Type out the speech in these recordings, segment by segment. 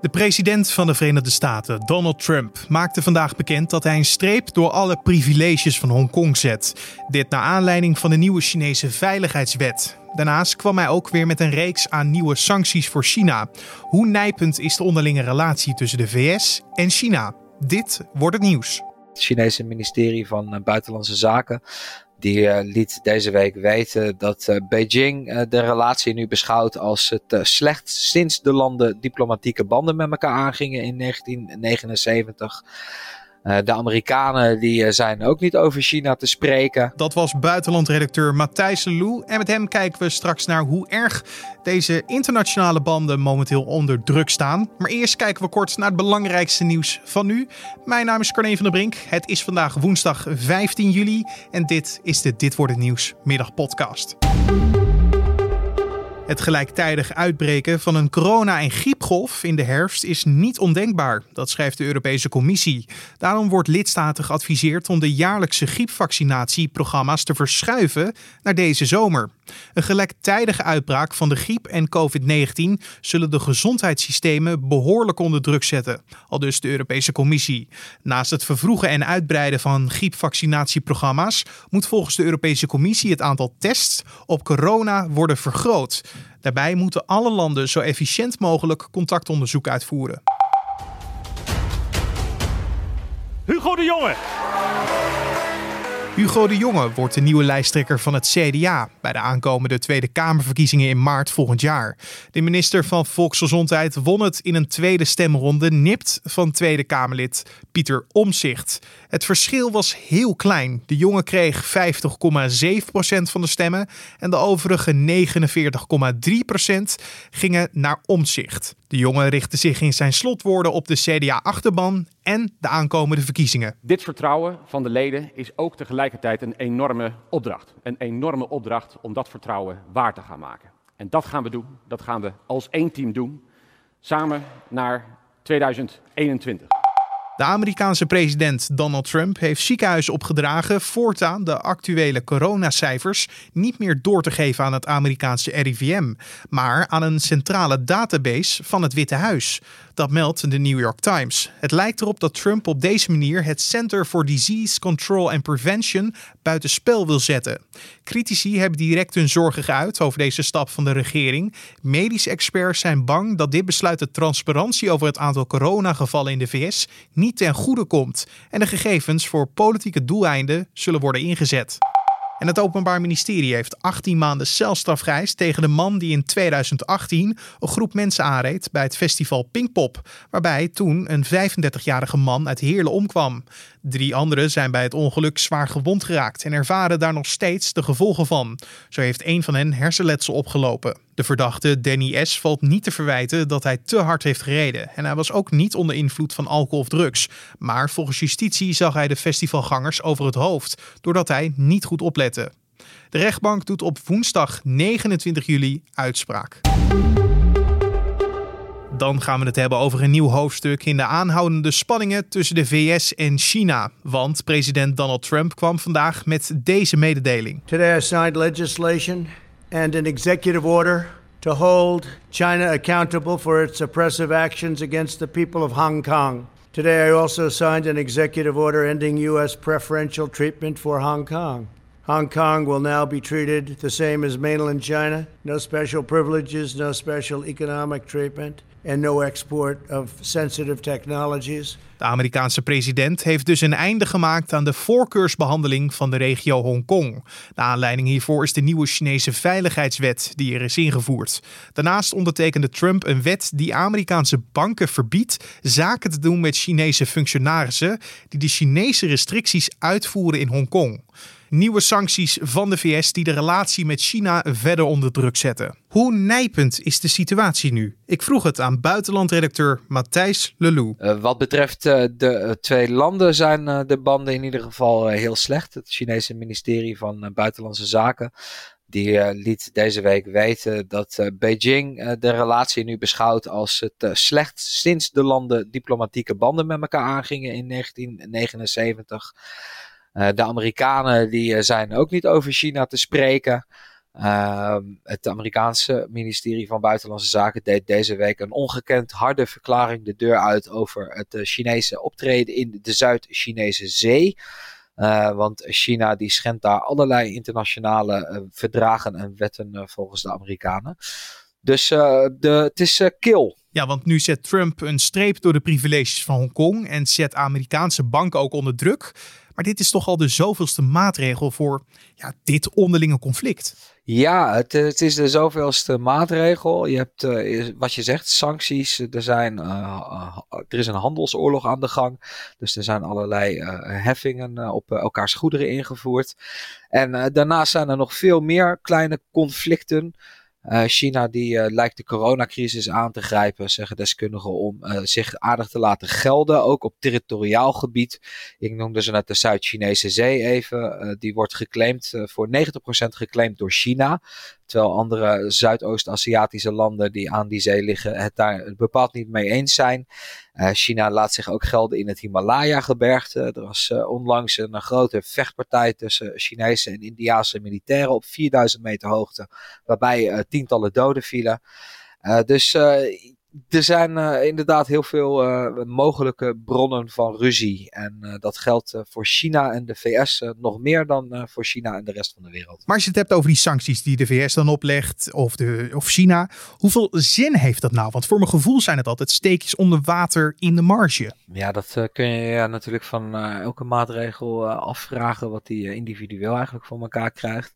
De president van de Verenigde Staten, Donald Trump, maakte vandaag bekend dat hij een streep door alle privileges van Hongkong zet. Dit naar aanleiding van de nieuwe Chinese veiligheidswet. Daarnaast kwam hij ook weer met een reeks aan nieuwe sancties voor China. Hoe nijpend is de onderlinge relatie tussen de VS en China? Dit wordt het nieuws. Het Chinese ministerie van eh, Buitenlandse Zaken die uh, liet deze week weten dat uh, Beijing uh, de relatie nu beschouwt als het slechtst sinds de landen diplomatieke banden met elkaar aangingen in 1979. Uh, de Amerikanen die uh, zijn ook niet over China te spreken. Dat was buitenlandredacteur Matthijs Lou. En met hem kijken we straks naar hoe erg deze internationale banden momenteel onder druk staan. Maar eerst kijken we kort naar het belangrijkste nieuws van nu. Mijn naam is Carne van der Brink. Het is vandaag woensdag 15 juli. En dit is de Dit wordt het nieuws middagpodcast. Het gelijktijdig uitbreken van een corona- en griepgolf in de herfst is niet ondenkbaar, dat schrijft de Europese Commissie. Daarom wordt lidstaten geadviseerd om de jaarlijkse griepvaccinatieprogramma's te verschuiven naar deze zomer. Een gelijktijdige uitbraak van de griep en COVID-19 zullen de gezondheidssystemen behoorlijk onder druk zetten, al dus de Europese Commissie. Naast het vervroegen en uitbreiden van griepvaccinatieprogramma's moet volgens de Europese Commissie het aantal tests op corona worden vergroot. Daarbij moeten alle landen zo efficiënt mogelijk contactonderzoek uitvoeren. Hugo de Jonge. Hugo de Jonge wordt de nieuwe lijsttrekker van het CDA bij de aankomende Tweede Kamerverkiezingen in maart volgend jaar. De minister van Volksgezondheid won het in een tweede stemronde nipt van Tweede Kamerlid Pieter Omzicht. Het verschil was heel klein. De jongen kreeg 50,7% van de stemmen en de overige 49,3% gingen naar Omzicht. De jongen richtte zich in zijn slotwoorden op de CDA-achterban en de aankomende verkiezingen. Dit vertrouwen van de leden is ook tegelijkertijd een enorme opdracht. Een enorme opdracht om dat vertrouwen waar te gaan maken. En dat gaan we doen. Dat gaan we als één team doen. Samen naar 2021. De Amerikaanse president Donald Trump heeft ziekenhuizen opgedragen voortaan de actuele coronacijfers niet meer door te geven aan het Amerikaanse RIVM, maar aan een centrale database van het Witte Huis. Dat meldt de New York Times. Het lijkt erop dat Trump op deze manier het Center for Disease Control and Prevention buitenspel wil zetten. Critici hebben direct hun zorgen geuit over deze stap van de regering. Medische experts zijn bang dat dit besluit de transparantie over het aantal coronagevallen in de VS niet ten goede komt en de gegevens voor politieke doeleinden zullen worden ingezet. En het Openbaar Ministerie heeft 18 maanden celstraf geëist tegen de man die in 2018 een groep mensen aanreed bij het festival Pinkpop, waarbij toen een 35-jarige man uit Heerlen omkwam. Drie anderen zijn bij het ongeluk zwaar gewond geraakt en ervaren daar nog steeds de gevolgen van. Zo heeft een van hen hersenletsel opgelopen. De verdachte Danny S. valt niet te verwijten dat hij te hard heeft gereden. En hij was ook niet onder invloed van alcohol of drugs. Maar volgens justitie zag hij de festivalgangers over het hoofd, doordat hij niet goed oplette. De rechtbank doet op woensdag 29 juli uitspraak. Dan gaan we het hebben over een nieuw hoofdstuk in de aanhoudende spanningen tussen de VS en China. Want president Donald Trump kwam vandaag met deze mededeling. Today I signed legislation and an executive order to hold China accountable for its oppressive actions against the people of Hong Kong. Today I also signed an executive order ending U.S. preferential treatment for Hong Kong. Hong Kong will now be treated the same as mainland China. No special privileges, no special economic treatment, and no export of sensitive technologies. De Amerikaanse president heeft dus een einde gemaakt aan de voorkeursbehandeling van de regio Hongkong. De aanleiding hiervoor is de nieuwe Chinese veiligheidswet die er is ingevoerd. Daarnaast ondertekende Trump een wet die Amerikaanse banken verbiedt zaken te doen met Chinese functionarissen die de Chinese restricties uitvoeren in Hongkong. Nieuwe sancties van de VS die de relatie met China verder onder druk zetten. Hoe nijpend is de situatie nu? Ik vroeg het aan buitenlandredacteur Matthijs Lelou. Uh, wat betreft de uh, twee landen zijn de banden in ieder geval heel slecht. Het Chinese ministerie van Buitenlandse Zaken die liet deze week weten dat Beijing de relatie nu beschouwt als het slechtst sinds de landen diplomatieke banden met elkaar aangingen in 1979. Uh, de Amerikanen die zijn ook niet over China te spreken. Ehm, het Amerikaanse ministerie van Buitenlandse Zaken deed deze week een ongekend harde verklaring de deur uit over het Chinese optreden in de Zuid-Chinese Zee. want China die schendt daar allerlei internationale verdragen en wetten volgens de Amerikanen. Dus de, het is kil ja, want nu zet Trump een streep door de privileges van Hongkong en zet Amerikaanse banken ook onder druk. Maar dit is toch al de zoveelste maatregel voor ja, dit onderlinge conflict. Ja, het, het, is de zoveelste maatregel. Je hebt, uh, wat je zegt, sancties. Er, zijn, uh, er is een handelsoorlog aan de gang. Dus er zijn allerlei heffingen op elkaars goederen ingevoerd. En daarnaast zijn er nog veel meer kleine conflicten. Uh, China die uh, lijkt de coronacrisis aan te grijpen, zeggen deskundigen, om uh, zich aardig te laten gelden, ook op territoriaal gebied. Ik noemde ze net de Zuid-Chinese Zee even. die wordt geclaimd, voor 90% geclaimd door China. Terwijl andere Zuidoost-Aziatische landen die aan die zee liggen het daar bepaald niet mee eens zijn. Uh, China laat zich ook gelden in het Himalaya-gebergte. Er was uh, onlangs een grote vechtpartij tussen Chinese en Indiaanse militairen op 4000 meter hoogte, waarbij uh, tientallen doden vielen. dus er zijn uh, inderdaad heel veel uh, mogelijke bronnen van ruzie. En uh, dat geldt voor China en de VS nog meer dan voor China en de rest van de wereld. Maar als je het hebt over die sancties die de VS dan oplegt, of, de, of China, hoeveel zin heeft dat nou? Want voor mijn gevoel zijn het altijd steekjes onder water in de marge. Ja, dat kun je natuurlijk van elke maatregel afvragen wat die individueel eigenlijk voor elkaar krijgt.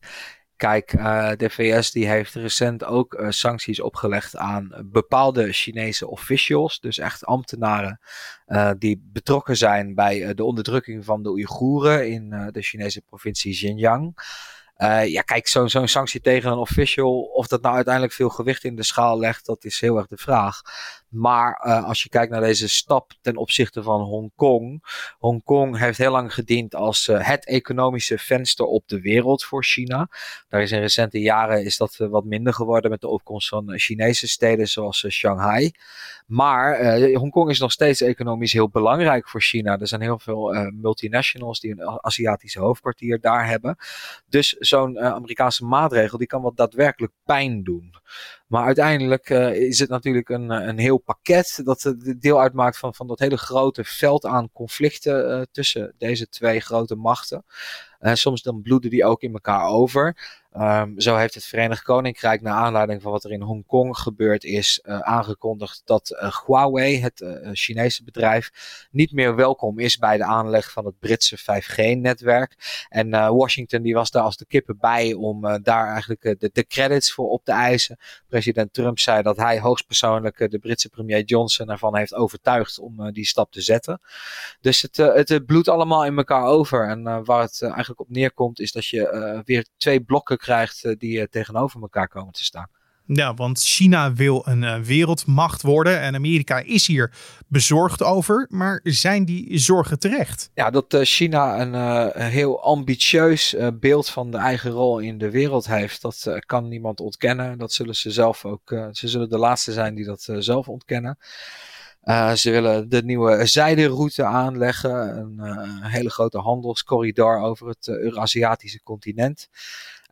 Kijk, uh, de VS die heeft recent ook uh, sancties opgelegd aan bepaalde Chinese officials, dus echt ambtenaren uh, die betrokken zijn bij de onderdrukking van de Oeigoeren in de Chinese provincie Xinjiang. Ja, kijk, zo'n zo'n sanctie tegen een official, of dat nou uiteindelijk veel gewicht in de schaal legt, dat is heel erg de vraag. Maar uh, als je kijkt naar deze stap ten opzichte van Hongkong. Hongkong heeft heel lang gediend als uh, het economische venster op de wereld voor China. Daar is in recente jaren is dat wat minder geworden met de opkomst van Chinese steden zoals Shanghai. Maar Hongkong is nog steeds economisch heel belangrijk voor China. Er zijn heel veel multinationals die een Aziatische hoofdkwartier daar hebben. Dus zo'n Amerikaanse maatregel die kan wat daadwerkelijk pijn doen. Maar uiteindelijk uh, is het natuurlijk een, eh, een heel pakket dat deel uitmaakt van, van dat hele grote veld aan conflicten tussen deze twee grote machten. En soms dan bloeden die ook in elkaar over. Um, zo heeft het Verenigd Koninkrijk, naar aanleiding van wat er in Hongkong gebeurd is, uh, aangekondigd dat uh, Huawei, het uh, Chinese bedrijf, niet meer welkom is bij de aanleg van het Britse 5G-netwerk. En Washington die was daar als de kippen bij om daar eigenlijk de, de, credits voor op te eisen. President Trump zei dat hij hoogstpersoonlijk de Britse premier Johnson ervan heeft overtuigd om die stap te zetten. Dus het, het bloedt allemaal in elkaar over. En waar het eigenlijk op neerkomt is dat je weer twee blokken krijgt eh, die eh, tegenover elkaar komen te staan. Ja, want China wil een uh, wereldmacht worden en Amerika is hier bezorgd over. Maar zijn die zorgen terecht? Ja, dat uh, China een uh, heel ambitieus beeld van de eigen rol in de wereld heeft, dat kan niemand ontkennen. Dat zullen ze zelf ook, ze zullen de laatste zijn die dat zelf ontkennen. ze willen de nieuwe zijderoute aanleggen, een hele grote handelscorridor over het Eurasiatische continent.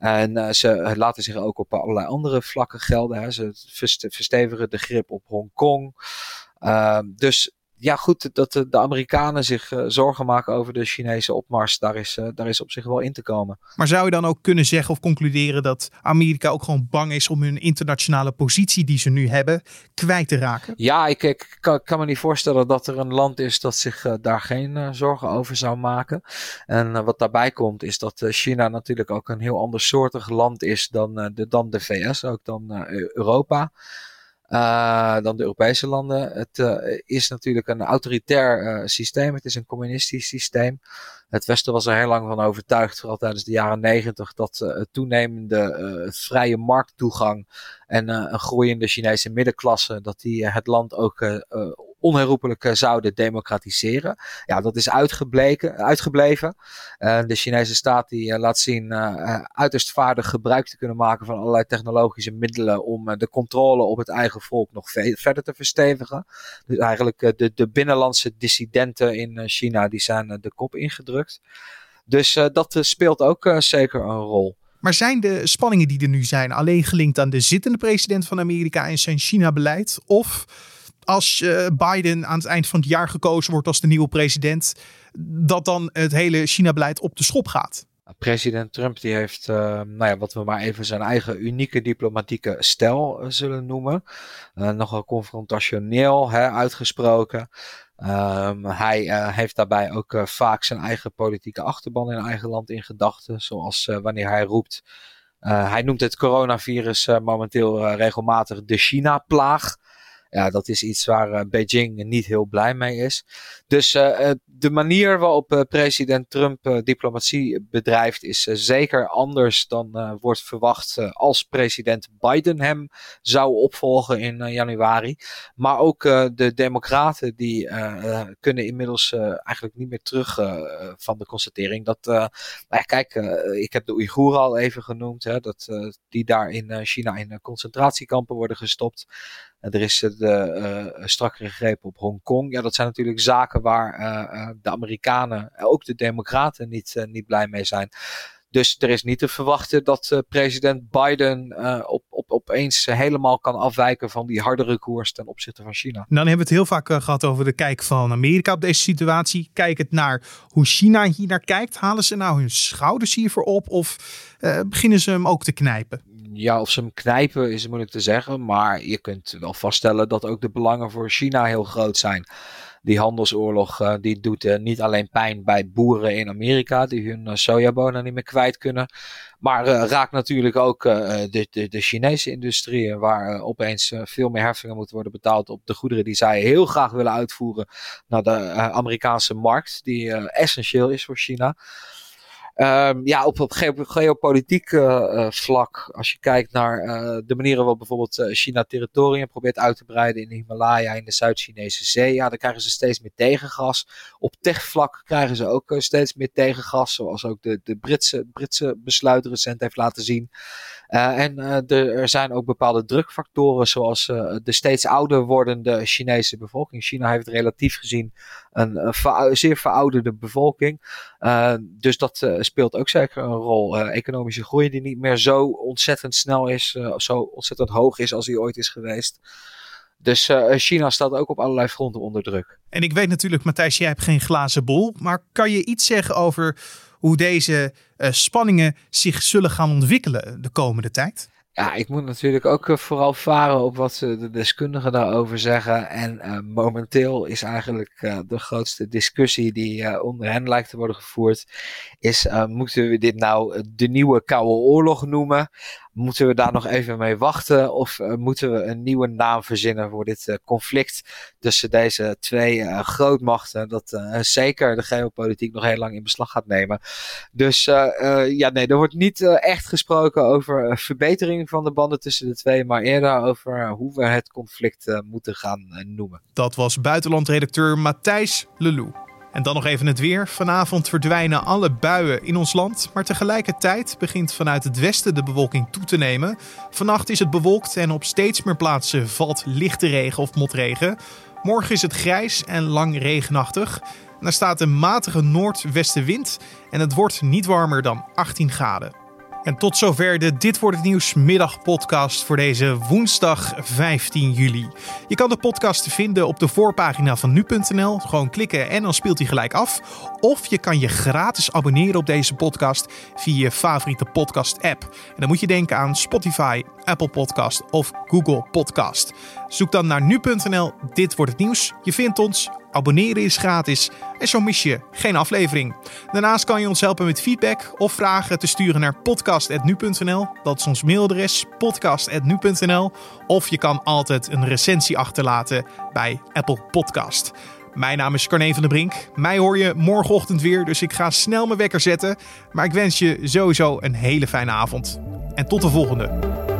En uh, ze laten zich ook op allerlei andere vlakken gelden. Hè. Ze verstevigen de grip op Hongkong. Uh, dus ja, goed, dat de, de Amerikanen zich uh, zorgen maken over de Chinese opmars, daar is, uh, daar is op zich wel in te komen. Maar zou je dan ook kunnen zeggen of concluderen dat Amerika ook gewoon bang is om hun internationale positie die ze nu hebben kwijt te raken? Ja, ik, ik kan, kan, me niet voorstellen dat er een land is dat zich uh, daar geen zorgen over zou maken. En wat daarbij komt is dat China natuurlijk ook een heel ander soortig land is dan, de, dan de VS, ook dan Europa. Uh, dan de Europese landen. Het uh, is natuurlijk een autoritair uh, systeem. Het is een communistisch systeem. Het Westen was er heel lang van overtuigd, vooral tijdens de jaren negentig, dat toenemende vrije markttoegang en een groeiende Chinese middenklasse, dat die het land ook onherroepelijk eh, zouden democratiseren. Ja, dat is uitgebleken, uitgebleven. Uh, de Chinese staat die uh, laat zien uiterst vaardig gebruik te kunnen maken van allerlei technologische middelen om de controle op het eigen volk nog verder te verstevigen. Dus eigenlijk de, de binnenlandse dissidenten in China die zijn de kop ingedrukt. Dus dat speelt ook zeker een rol. Maar zijn de spanningen die er nu zijn alleen gelinkt aan de zittende president van Amerika en zijn China-beleid? Of als uh, Biden aan het eind van het jaar gekozen wordt als de nieuwe president, dat dan het hele China-beleid op de schop gaat? President Trump die heeft, uh, nou ja, wat we maar even zijn eigen unieke diplomatieke stijl uh, zullen noemen. Nogal confrontationeel hè, uitgesproken. Um, hij heeft daarbij ook vaak zijn eigen politieke achterban in eigen land in gedachten. Zoals wanneer hij roept. hij noemt het coronavirus momenteel regelmatig de China-plaag. Ja, dat is iets waar uh, Beijing niet heel blij mee is. Dus uh, de manier waarop president Trump diplomatie bedrijft is zeker anders dan wordt verwacht als president Biden hem zou opvolgen in januari. Maar ook de democraten die kunnen inmiddels eigenlijk niet meer terug van de constatering dat, nou ja, kijk, ik heb de Oeigoeren al even genoemd, hè, dat die daar in China in concentratiekampen worden gestopt. Er is de, uh, strakkere greep op Hongkong. Ja, dat zijn natuurlijk zaken waar uh, de Amerikanen, ook de Democraten, niet, niet blij mee zijn. Dus er is niet te verwachten dat president Biden op, op, opeens helemaal kan afwijken van die hardere koers ten opzichte van China. Dan hebben we het heel vaak gehad over de kijk van Amerika op deze situatie. Kijk het naar hoe China hier naar kijkt. Halen ze nou hun schouders hiervoor op of beginnen ze hem ook te knijpen? Ja, of ze hem knijpen is moeilijk te zeggen. Maar je kunt wel vaststellen dat ook de belangen voor China heel groot zijn. Die handelsoorlog uh, die doet uh, niet alleen pijn bij boeren in Amerika die hun uh, sojabonen niet meer kwijt kunnen. Maar raakt natuurlijk ook de, de, de, Chinese industrie waar opeens veel meer heffingen moeten worden betaald op de goederen die zij heel graag willen uitvoeren naar de Amerikaanse markt. Die essentieel is voor China. Um, ja, op, op geopolitiek uh, vlak, als je kijkt naar uh, de manieren waarop bijvoorbeeld China territorium probeert uit te breiden in de Himalaya, in de Zuid-Chinese Zee, ja, dan krijgen ze steeds meer tegengas. Op techvlak krijgen ze ook steeds meer tegengas, zoals ook de, de Britse, Britse besluit recent heeft laten zien. En er zijn ook bepaalde drukfactoren, zoals de steeds ouder wordende Chinese bevolking. China heeft relatief gezien een, een zeer verouderde bevolking. dus dat speelt ook zeker een rol. economische groei die niet meer zo ontzettend snel is, zo ontzettend hoog is als die ooit is geweest. Dus China staat ook op allerlei fronten onder druk. En ik weet natuurlijk, Matthijs, jij hebt geen glazen bol. Maar kan je iets zeggen over hoe deze spanningen zich zullen gaan ontwikkelen de komende tijd? Ja, ik moet natuurlijk ook uh, vooral varen op wat de deskundigen daarover zeggen. En uh, momenteel is eigenlijk de grootste discussie die onder hen lijkt te worden gevoerd, is moeten we dit nou de nieuwe Koude Oorlog noemen? Moeten we daar nog even mee wachten? Of uh, moeten we een nieuwe naam verzinnen voor dit uh, conflict tussen deze twee uh, grootmachten? Dat zeker de geopolitiek nog heel lang in beslag gaat nemen. Dus ja, nee, er wordt niet echt gesproken over verbetering van de banden tussen de twee, maar eerder over hoe we het conflict moeten gaan noemen. Dat was buitenlandredacteur Matthijs Lelou. En dan nog even het weer. Vanavond verdwijnen alle buien in ons land, maar tegelijkertijd begint vanuit het westen de bewolking toe te nemen. Vannacht is het bewolkt en op steeds meer plaatsen valt lichte regen of motregen. Morgen is het grijs en lang regenachtig. En er staat een matige noordwestenwind en het wordt niet warmer dan 18 graden. En tot zover de Dit wordt het nieuws middagpodcast voor deze woensdag 15 juli. Je kan de podcast vinden op de voorpagina van nu.nl. Gewoon klikken en dan speelt hij gelijk af. Of je kan je gratis abonneren op deze podcast via je favoriete podcast app. En dan moet je denken aan Spotify, Apple Podcast of Google Podcast. Zoek dan naar nu.nl. Dit wordt het nieuws. Je vindt ons. Abonneren is gratis en zo mis je geen aflevering. Daarnaast kan je ons helpen met feedback of vragen te sturen naar podcast.nu.nl. Dat is ons mailadres podcast.nu.nl. Of je kan altijd een recensie achterlaten bij Apple Podcast. Mijn naam is Carne van der Brink. Mij hoor je morgenochtend weer, dus ik ga snel mijn wekker zetten. Maar ik wens je sowieso een hele fijne avond. En tot de volgende.